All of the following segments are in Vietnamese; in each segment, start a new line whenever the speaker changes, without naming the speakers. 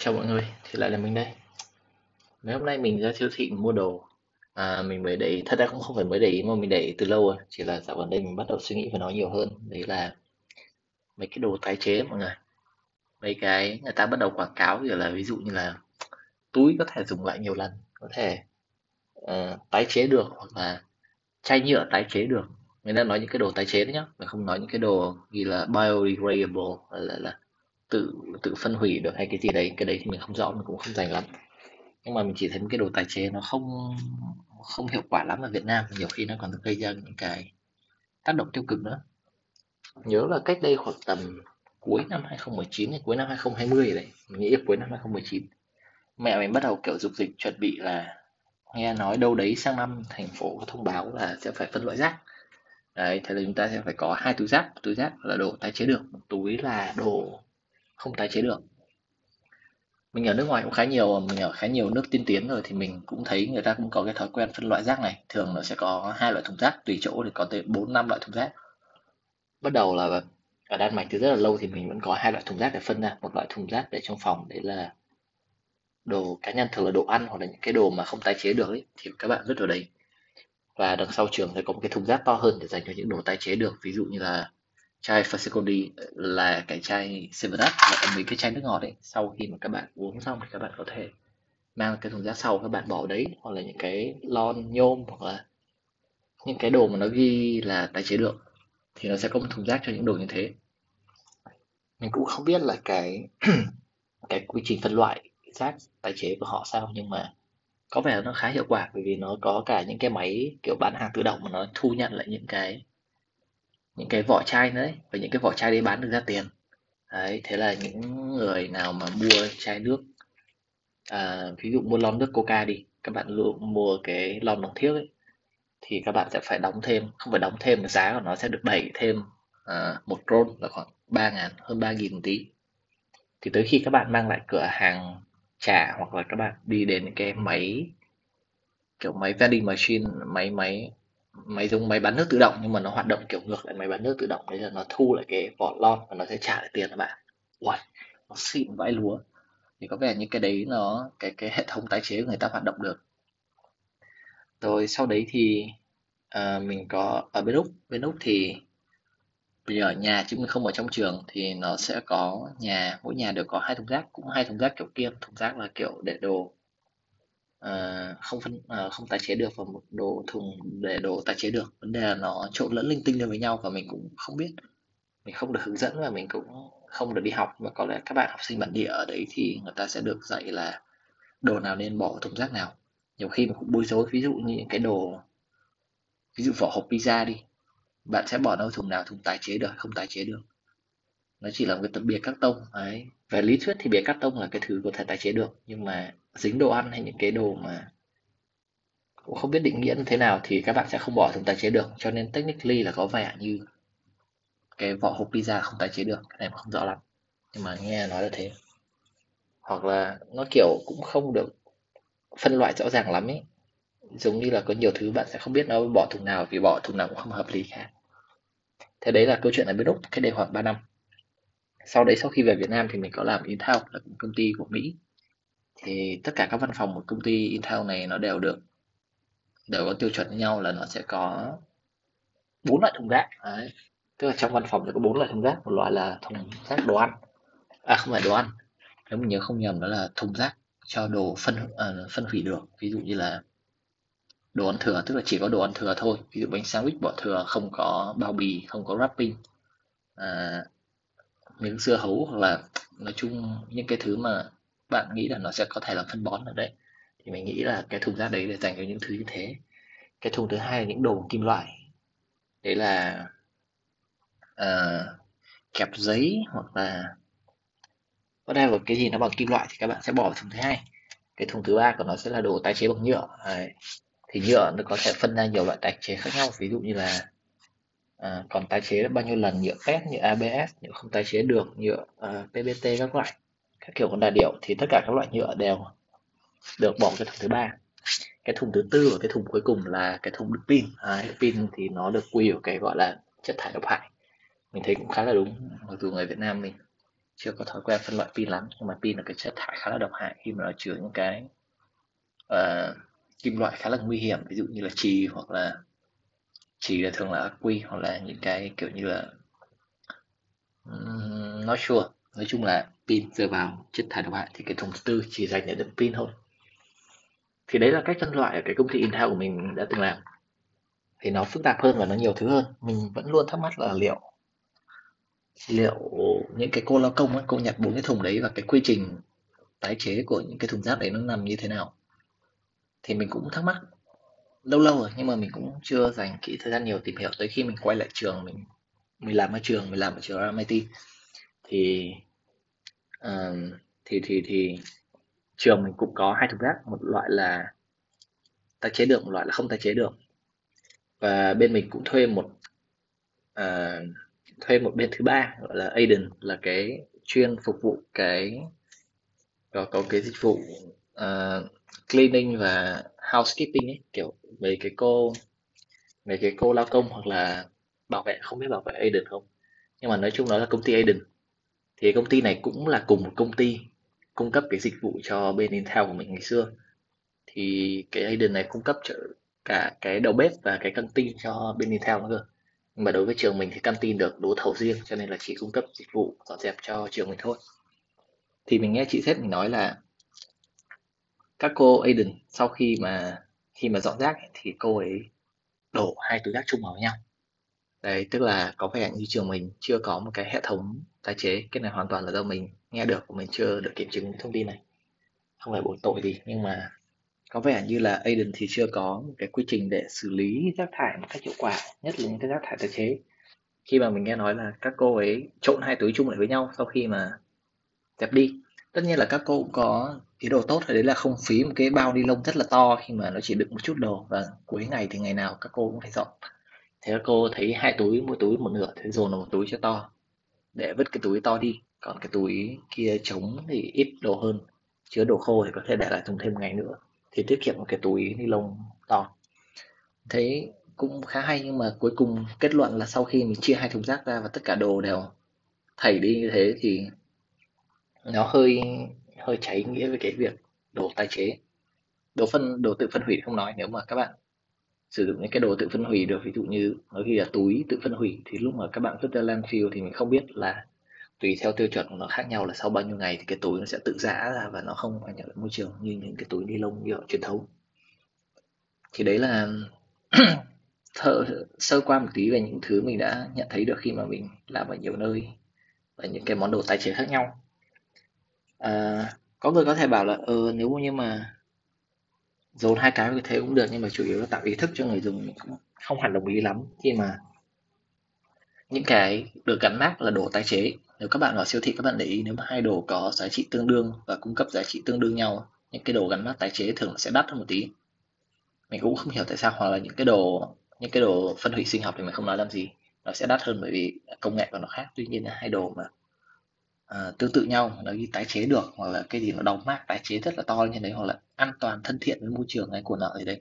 Chào mọi người, thì lại là mình đây. Mấy hôm nay mình ra siêu thị mua đồ. À, mình mới để ý, thật ra cũng không phải mới để ý mà mình để ý từ lâu rồi. Chỉ là dạo gần đây mình bắt đầu suy nghĩ về nó nhiều hơn. Đấy là mấy cái đồ tái chế mọi người. Mấy cái người ta bắt đầu quảng cáo kiểu là ví dụ như là túi có thể dùng lại nhiều lần, có thể uh, tái chế được hoặc là chai nhựa tái chế được. Mình đang nói những cái đồ tái chế đấy nhá, mình không nói những cái đồ gì là biodegradable là, là, là tự tự phân hủy được hay cái gì đấy, cái đấy thì mình không rõ, mình cũng không dành lắm. Nhưng mà mình chỉ thấy cái đồ tái chế nó không không hiệu quả lắm ở Việt Nam, nhiều khi nó còn gây ra những cái tác động tiêu cực nữa. Nhớ là cách đây khoảng tầm cuối năm 2019 hay cuối năm 2020 đấy, mình nghĩ là cuối năm 2019 mẹ mình bắt đầu, kiểu, dục dịch chuẩn bị là nghe nói đâu đấy sang năm thành phố có thông báo là sẽ phải phân loại rác. Đấy, thế là chúng ta sẽ phải có hai túi rác túi rác là đồ tái chế được, một túi là đồ không tái chế được. Mình ở nước ngoài cũng khá nhiều mình ở khá nhiều nước tiên tiến rồi thì mình cũng thấy người ta cũng có cái thói quen phân loại rác này. Thường nó sẽ có hai loại thùng rác tùy chỗ thì có tới bốn năm loại thùng rác. Bắt đầu là ở Đan Mạch từ rất là lâu thì mình vẫn có hai loại thùng rác để phân ra. Một loại thùng rác để trong phòng đấy là đồ cá nhân thường là đồ ăn hoặc là những cái đồ mà không tái chế được ấy, thì các bạn vứt vào đấy. Và đằng sau trường sẽ có một cái thùng rác to hơn để dành cho những đồ tái chế được. Ví dụ như là chai Fasicoli là cái chai Seven Up, là mấy cái chai nước ngọt ấy. Sau khi mà các bạn uống xong thì các bạn có thể mang cái thùng rác sau các bạn bỏ đấy, hoặc là những cái lon nhôm, hoặc là những cái đồ mà nó ghi là tái chế được, thì nó sẽ có một thùng rác cho những đồ như thế. Mình cũng không biết là cái cái quy trình phân loại rác tái chế của họ sao, nhưng mà có vẻ nó khá hiệu quả, bởi vì nó có cả những cái máy kiểu bán hàng tự động mà nó thu nhận lại những cái những cái vỏ chai nữa và những cái vỏ chai đấy bán được ra tiền. Đấy thế là những người nào mà mua chai nước à, ví dụ mua lon nước coca đi các bạn luôn mua cái lon bằng thiếc ấy thì các bạn sẽ phải đóng thêm không phải đóng thêm cái giá của nó sẽ được đẩy thêm à, một ron là khoảng ba ngàn hơn ba nghìn tí. Thì tới khi các bạn mang lại cửa hàng trả hoặc là các bạn đi đến cái máy kiểu máy vending machine máy máy máy dùng máy bán nước tự động nhưng mà nó hoạt động kiểu ngược lại máy bán nước tự động. Đấy là nó thu lại cái vỏ lon và nó sẽ trả lại tiền các bạn. Wow, nó xịn vãi lúa. Thì có vẻ như cái đấy nó cái cái hệ thống tái chế của người ta hoạt động được. Rồi sau đấy thì uh, mình có ở bên úc bên úc thì bây giờ ở nhà chứ mình không ở trong trường thì nó sẽ có nhà mỗi nhà đều có hai thùng rác cũng hai thùng rác kiểu kia. Thùng rác là kiểu để đồ Ờ, không phân ờ, không tái chế được và một đồ thùng để đồ tái chế được. Vấn đề là nó trộn lẫn linh tinh lên với nhau và mình cũng không biết. Mình không được hướng dẫn và mình cũng không được đi học. Và có lẽ các bạn học sinh bản địa ở đấy thì người ta sẽ được dạy là đồ nào nên bỏ thùng rác nào. Nhiều khi mình cũng bối rối. Ví dụ như những cái đồ ví dụ vỏ hộp pizza đi. Bạn sẽ bỏ nó thùng nào thùng tái chế được không tái chế được nó chỉ là một cái tấm bìa cắt tông, đấy. Về lý thuyết thì bìa cắt tông là cái thứ có thể tái chế được, nhưng mà dính đồ ăn hay những cái đồ mà cũng không biết định nghĩa như thế nào thì các bạn sẽ không bỏ thùng tái chế được. Cho nên technically là có vẻ như cái vỏ hộp pizza không tái chế được, cái này không rõ lắm. Nhưng mà nghe nói là thế. Hoặc là nó kiểu cũng không được phân loại rõ ràng lắm ấy giống như là có nhiều thứ bạn sẽ không biết nó bỏ thùng nào vì bỏ thùng nào cũng không hợp lý cả. Thế đấy là câu chuyện ở bên úc, cách đây khoảng 3 năm sau đấy sau khi về Việt Nam thì mình có làm Intel là công ty của Mỹ. Thì tất cả các văn phòng của công ty Intel này nó đều được đều có tiêu chuẩn với nhau là nó sẽ có bốn loại thùng rác. Đấy. tức là trong văn phòng sẽ có bốn loại thùng rác. Một loại là thùng rác đồ ăn. À không phải đồ ăn. Nếu mình nhớ không nhầm đó là thùng rác cho đồ phân uh, phân hủy được. Ví dụ như là đồ ăn thừa tức là chỉ có đồ ăn thừa thôi. Ví dụ bánh sandwich bỏ thừa không có bao bì không có wrapping. À, miếng dưa hấu hoặc là nói chung những cái thứ mà bạn nghĩ là nó sẽ có thể là phân bón ở đấy. Thì mình nghĩ là cái thùng rác đấy để dành cho những thứ như thế. Cái thùng thứ hai là những đồ kim loại. Đấy là uh, kẹp giấy hoặc là whatever cái gì nó bằng kim loại thì các bạn sẽ bỏ vào thùng thứ hai. Cái thùng thứ ba của nó sẽ là đồ tái chế bằng nhựa. Đấy. thì nhựa nó có thể phân ra nhiều loại tái chế khác nhau. Ví dụ như là à, còn tái chế bao nhiêu lần nhựa PET nhựa ABS nhựa không tái chế được nhựa à, PBT các loại các kiểu con đà điệu thì tất cả các loại nhựa đều được bỏ cái thùng thứ ba. Cái thùng thứ tư và cái thùng cuối cùng là cái thùng đựng pin. À, pin thì nó được quy ở cái gọi là chất thải độc hại. Mình thấy cũng khá là đúng mặc dù người Việt Nam mình chưa có thói quen phân loại pin lắm nhưng mà pin là cái chất thải khá là độc hại khi mà nó chứa những cái uh, kim loại khá là nguy hiểm ví dụ như là trì hoặc là chỉ là thường là quy hoặc là những cái kiểu như là um, nói sure nói chung là pin rơi vào chất thải độc hại thì cái thùng tư chỉ dành để đựng pin thôi. Thì đấy là cách phân loại ở cái công ty Intel của mình đã từng làm. Thì nó phức tạp hơn và nó nhiều thứ hơn. Mình vẫn luôn thắc mắc là liệu liệu những cái cô lao công ấy, cô nhặt bốn cái thùng đấy và cái quy trình tái chế của những cái thùng rác đấy nó nằm như thế nào? Thì mình cũng thắc mắc lâu lâu rồi nhưng mà mình cũng chưa dành kỹ thời gian nhiều tìm hiểu. Tới khi mình quay lại trường mình mình làm ở trường mình làm ở trường MIT thì uh, thì thì thì trường mình cũng có hai thùng rác. Một loại là tái chế được một loại là không tái chế được. Và bên mình cũng thuê một uh, thuê một bên thứ ba gọi là Aiden là cái chuyên phục vụ cái có có cái dịch vụ uh, cleaning và housekeeping ấy, kiểu về cái cô về cái cô lao công hoặc là bảo vệ, không biết bảo vệ Aiden không? Nhưng mà nói chung nó là công ty Aiden. Thì công ty này cũng là cùng một công ty cung cấp cái dịch vụ cho bên Intel của mình ngày xưa. Thì cái Aiden này cung cấp cả cái đầu bếp và cái căng tin cho bên Intel nữa cơ. Nhưng mà đối với trường mình thì căng tin được đấu thầu riêng, cho nên là chỉ cung cấp dịch vụ dọn dẹp cho trường mình thôi. Thì mình nghe chị sếp mình nói là các cô Aiden, sau khi mà khi mà dọn rác thì cô ấy đổ hai túi rác chung vào nhau. Đấy, tức là có vẻ như trường mình chưa có một cái hệ thống tái chế, cái này hoàn toàn là do mình nghe được của mình chưa được kiểm chứng thông tin này. Không phải bổ tội gì, nhưng mà có vẻ như là Aiden thì chưa có một cái quy trình để xử lý rác thải một cách hiệu quả, nhất là những cái rác thải tái chế. Khi mà mình nghe nói là các cô ấy trộn hai túi chung lại với nhau sau khi mà dẹp đi. Tất nhiên là các cô cũng có cái đồ tốt đấy là không phí một cái bao ni lông rất là to khi mà nó chỉ đựng một chút đồ. Và cuối ngày thì ngày nào các cô cũng phải dọn. Thế các cô thấy hai túi, mỗi túi một nửa, thế dồn vào một túi cho to, để vứt cái túi to đi. Còn cái túi kia trống thì ít đồ hơn, chứa đồ khô thì có thể để lại dùng thêm một ngày nữa. Thì tiết kiệm một cái túi ni lông to. Thấy cũng khá hay, nhưng mà cuối cùng kết luận là sau khi mình chia hai thùng rác ra và tất cả đồ đều thảy đi như thế thì nó hơi hơi cháy nghĩa với cái việc đồ tái chế. Đồ phân đồ tự phân hủy không nói nếu mà các bạn sử dụng những cái đồ tự phân hủy được ví dụ như nói ghi là túi tự phân hủy thì lúc mà các bạn vứt ra landfill thì mình không biết là tùy theo tiêu chuẩn của nó khác nhau là sau bao nhiêu ngày thì cái túi nó sẽ tự giã ra và nó không ảnh hưởng đến môi trường như những cái túi ni lông nhựa truyền thống. Thì đấy là thợ sơ qua một tí về những thứ mình đã nhận thấy được khi mà mình làm ở nhiều nơi và những cái món đồ tái chế khác nhau. À, có người có thể bảo là ờ nếu như mà dồn hai cái như thế cũng được, nhưng mà chủ yếu là tạo ý thức cho người dùng cũng không hẳn đồng ý lắm khi mà những cái được gắn mác là đồ tái chế. Nếu các bạn vào siêu thị, các bạn để ý nếu mà hai đồ có giá trị tương đương và cung cấp giá trị tương đương nhau, những cái đồ gắn mác tái chế thường sẽ đắt hơn một tí. Mình cũng không hiểu tại sao, hoặc là những cái đồ, những cái đồ phân hủy sinh học thì mình không nói làm gì, nó sẽ đắt hơn bởi vì công nghệ của nó khác. Tuy nhiên là hai đồ mà Ờ, tương tự nhau, nó ghi tái chế được, hoặc là cái gì nó đóng mác, tái chế rất là to như đấy hoặc là an toàn thân thiện với môi trường hay của nợ gì đấy,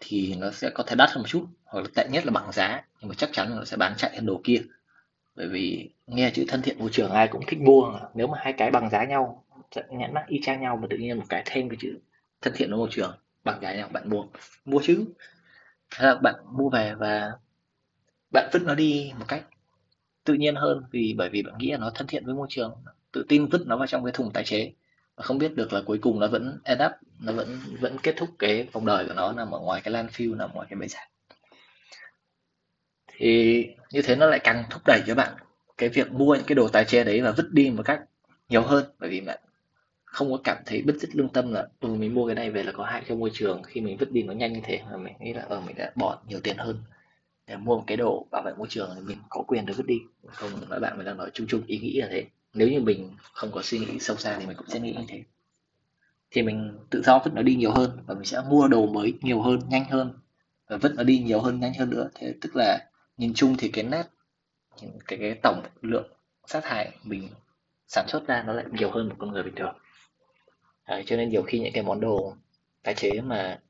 thì nó sẽ có thể đắt hơn một chút, hoặc là tệ nhất là bằng giá. Nhưng mà chắc chắn là nó sẽ bán chạy hơn đồ kia. Bởi vì nghe chữ thân thiện môi trường ai cũng thích mua nếu mà hai cái bằng giá nhau nhãn mắt y chang nhau mà tự nhiên một cái thêm cái chữ thân thiện với môi trường, bằng giá nhau, bạn mua. Mua chứ. Hay là bạn mua về và bạn vứt nó đi một cách tự nhiên hơn vì, bởi vì bạn nghĩ là nó thân thiện với môi trường, tự tin vứt nó vào trong cái thùng tái chế. Và không biết được là cuối cùng nó vẫn end up, nó vẫn vẫn kết thúc cái vòng đời của nó nằm ở ngoài cái landfill, nằm ngoài cái bãi rác. Thì như thế nó lại càng thúc đẩy cho bạn cái việc mua những cái đồ tái chế đấy và vứt đi một cách nhiều hơn. Bởi vì bạn không có cảm thấy bứt rứt lương tâm là ừ mình mua cái này về là có hại cho môi trường khi mình vứt đi nó nhanh như thế mà mình nghĩ là ờ mình đã bỏ nhiều tiền hơn để mua một cái đồ bảo vệ môi trường thì mình có quyền được vứt đi. Không nói bạn mình đang nói chung chung ý nghĩ là thế. Nếu như mình không có suy nghĩ sâu xa thì mình cũng sẽ nghĩ như thế. Thì mình tự do vứt nó đi nhiều hơn và mình sẽ mua đồ mới nhiều hơn nhanh hơn. Và vứt nó đi nhiều hơn nhanh hơn nữa. Thế tức là nhìn chung thì cái nét cái cái tổng lượng sát thải mình sản xuất ra nó lại nhiều hơn một con người bình thường. Đấy, cho nên nhiều khi những cái món đồ tái chế mà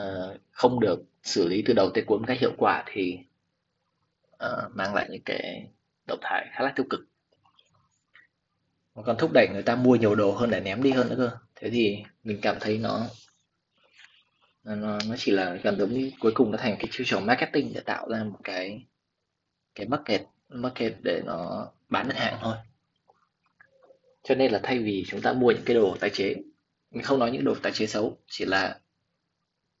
uh, không được xử lý từ đầu tới cuối một cách hiệu quả thì uh, mang lại những cái độc thái khá là tiêu cực. Mà còn thúc đẩy người ta mua nhiều đồ hơn để ném đi hơn nữa cơ. Thế thì mình cảm thấy nó nó nó chỉ là gần giống như cuối cùng nó thành cái chiêu trò marketing để tạo ra một cái cái market market để nó bán được hàng thôi. Cho nên là thay vì chúng ta mua những cái đồ tái chế mình không nói những đồ tái chế xấu chỉ là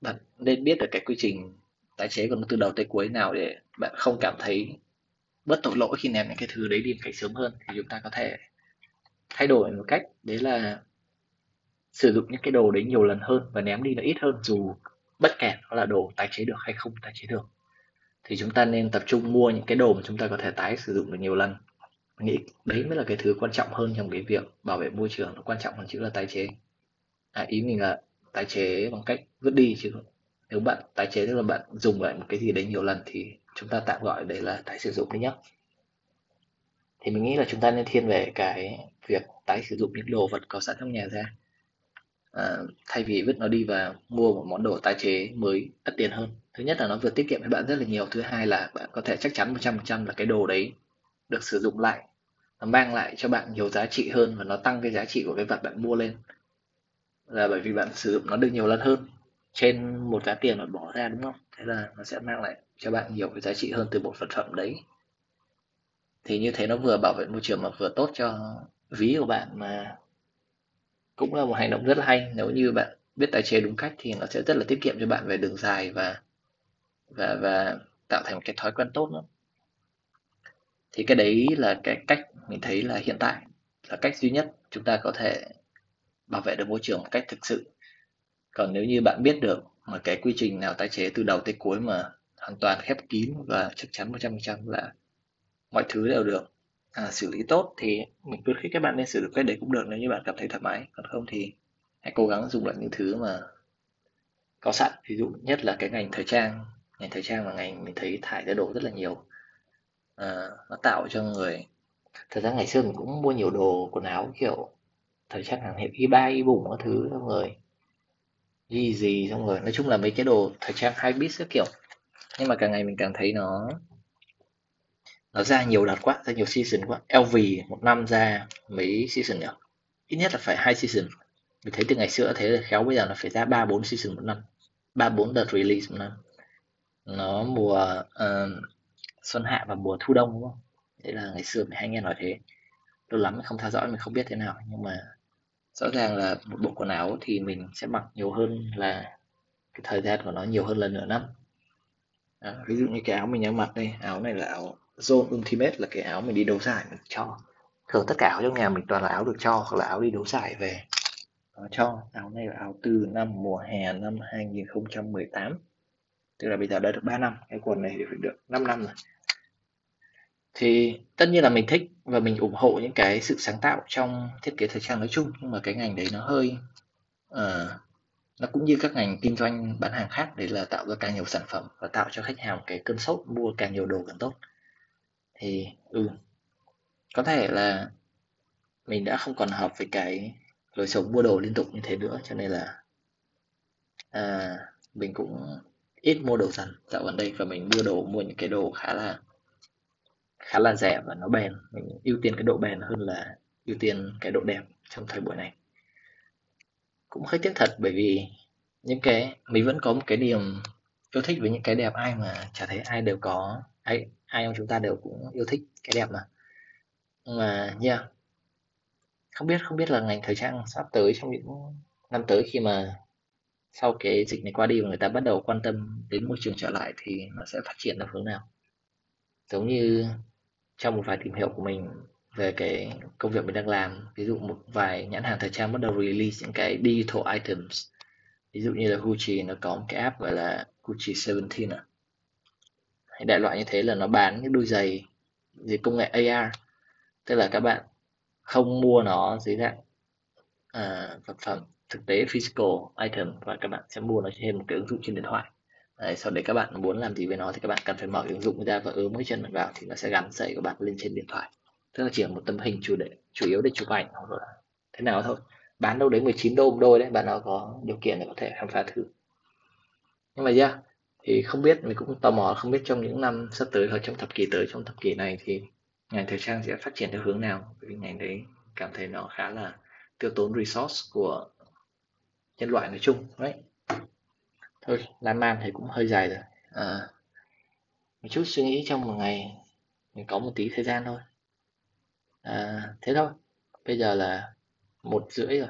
bạn nên biết được cái quy trình tái chế của nó từ đầu tới cuối nào để bạn không cảm thấy bớt tội lỗi khi ném những cái thứ đấy đi một cách sớm hơn thì chúng ta có thể thay đổi một cách đấy là sử dụng những cái đồ đấy nhiều lần hơn và ném đi nó ít hơn dù bất kể nó là đồ tái chế được hay không tái chế được. Thì chúng ta nên tập trung mua những cái đồ mà chúng ta có thể tái sử dụng được nhiều lần. Mình nghĩ đấy mới là cái thứ quan trọng hơn trong cái việc bảo vệ môi trường nó quan trọng hơn chữ là tái chế. À, ý mình là tái chế bằng cách vứt đi chứ. Nếu bạn tái chế tức là bạn dùng lại một cái gì đấy nhiều lần thì chúng ta tạm gọi đấy là tái sử dụng đấy nhé thì mình nghĩ là chúng ta nên thiên về cái việc tái sử dụng những đồ vật có sẵn trong nhà ra. À, thay vì vứt nó đi và mua một món đồ tái chế mới đắt tiền hơn. Thứ nhất là nó vừa tiết kiệm cho bạn rất là nhiều thứ hai là bạn có thể chắc chắn 100% là cái đồ đấy được sử dụng lại. Nó mang lại cho bạn nhiều giá trị hơn và nó tăng cái giá trị của cái vật bạn mua lên là bởi vì bạn sử dụng nó được nhiều lần hơn. Trên một giá tiền bạn bỏ ra, đúng không? Thế là nó sẽ mang lại cho bạn nhiều cái giá trị hơn từ một vật phẩm đấy. Thì như thế nó vừa bảo vệ môi trường mà vừa tốt cho ví của bạn mà cũng là một hành động rất là hay. Nếu như bạn biết tái chế đúng cách thì nó sẽ rất là tiết kiệm cho bạn về đường dài và và và tạo thành một cái thói quen tốt nữa. Thì cái đấy là cái cách mình thấy là hiện tại, là cách duy nhất chúng ta có thể bảo vệ được môi trường một cách thực sự. Còn nếu như bạn biết được một cái quy trình nào tái chế từ đầu tới cuối mà hoàn toàn khép kín và chắc chắn 100% là mọi thứ đều được à, xử lý tốt thì mình khuyến khích các bạn nên sử dụng cái đấy cũng được nếu như bạn cảm thấy thoải mái. Còn không thì hãy cố gắng dùng lại những thứ mà có sẵn. Ví dụ nhất là cái ngành thời trang. Ngành thời trang là ngành mình thấy thải ra đồ rất là nhiều à, nó tạo cho người. Thật ra ngày xưa mình cũng mua nhiều đồ quần áo kiểu thời trang hàng hiệu y ba y bùng các thứ xong rồi gì gì xong rồi nói chung là mấy cái đồ thời trang hai bit các kiểu. Nhưng mà càng ngày mình càng thấy nó nó ra nhiều đợt quá ra nhiều season quá. LV một năm ra mấy season nhỉ? Ít nhất là phải hai season. Mình thấy từ ngày xưa thế là khéo bây giờ nó phải ra ba bốn season một năm. Ba bốn đợt release một năm. Nó mùa uh, xuân hạ và mùa thu đông đúng không? Đấy là ngày xưa mình hay nghe nói thế. Lâu lắm mình không theo dõi mình không biết thế nào. Nhưng mà rõ ràng là một bộ quần áo thì mình sẽ mặc nhiều hơn là cái thời gian của nó nhiều hơn lần nửa năm à, ví dụ như cái áo mình đang mặc đây áo này là áo Zone Ultimate là cái áo mình đi đấu giải mình cho. Thường tất cả áo trong nhà mình toàn là áo được cho hoặc là áo đi đấu giải về. Nó cho. Áo này là áo từ năm mùa hè năm 2018 tức là bây giờ đã được 3 năm cái quần này thì phải được 5 năm rồi thì tất nhiên là mình thích và mình ủng hộ những cái sự sáng tạo trong thiết kế thời trang nói chung nhưng mà cái ngành đấy nó hơi uh, nó cũng như các ngành kinh doanh bán hàng khác đấy là tạo ra càng nhiều sản phẩm và tạo cho khách hàng cái cơn sốt mua càng nhiều đồ càng tốt. Thì ừ có thể là mình đã không còn hợp với cái lối sống mua đồ liên tục như thế nữa cho nên là à, mình cũng ít mua đồ dần dạo gần đây và mình mua đồ mua những cái đồ khá là khá là rẻ và nó bền. Mình ưu tiên cái độ bền hơn là ưu tiên cái độ đẹp trong thời buổi này. Cũng hơi tiếc thật bởi vì những cái, mình vẫn có một cái niềm yêu thích với những cái đẹp ai mà chả thấy ai đều có, ai ai trong chúng ta đều cũng yêu thích cái đẹp mà. Nhưng mà, yeah. Không biết không biết là ngành thời trang sắp tới trong những năm tới khi mà sau cái dịch này qua đi và người ta bắt đầu quan tâm đến môi trường trở lại thì nó sẽ phát triển theo hướng nào? Giống như trong một vài tìm hiểu của mình về cái công việc mình đang làm. Ví dụ một vài nhãn hàng thời trang bắt đầu release những cái digital items. Ví dụ như là Gucci nó có một cái app gọi là Gucci 17 à. đại loại như thế là nó bán những đôi giày dưới công nghệ AR tức là các bạn không mua nó dưới dạng uh, vật phẩm thực tế physical item và các bạn sẽ mua nó trên một cái ứng dụng trên điện thoại. Đấy, sau đấy các bạn muốn làm gì với nó thì các bạn cần phải mở ứng dụng ra và ướm cái chân bạn vào thì nó sẽ gắn sợi của bạn lên trên điện thoại. Tức là chỉ là một tấm hình chủ để chủ yếu để chụp ảnh hoặc là thế nào thôi. Bán đâu đấy 19 đô một đôi đấy bạn nào có điều kiện để có thể khám phá thử. Nhưng mà yeah thì không biết mình cũng tò mò không biết trong những năm sắp tới hoặc trong thập kỷ tới trong thập kỷ này thì ngành thời trang sẽ phát triển theo hướng nào? Vì ngành đấy cảm thấy nó khá là tiêu tốn resource của nhân loại nói chung đấy thôi lan man thì cũng hơi dài rồi. À, một chút suy nghĩ trong một ngày mình có một tí thời gian thôi. À, thế thôi bây giờ là một rưỡi rồi.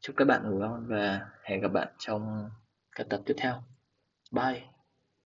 Chúc các bạn ngủ ngon và hẹn gặp bạn trong các tập tiếp theo. Bye.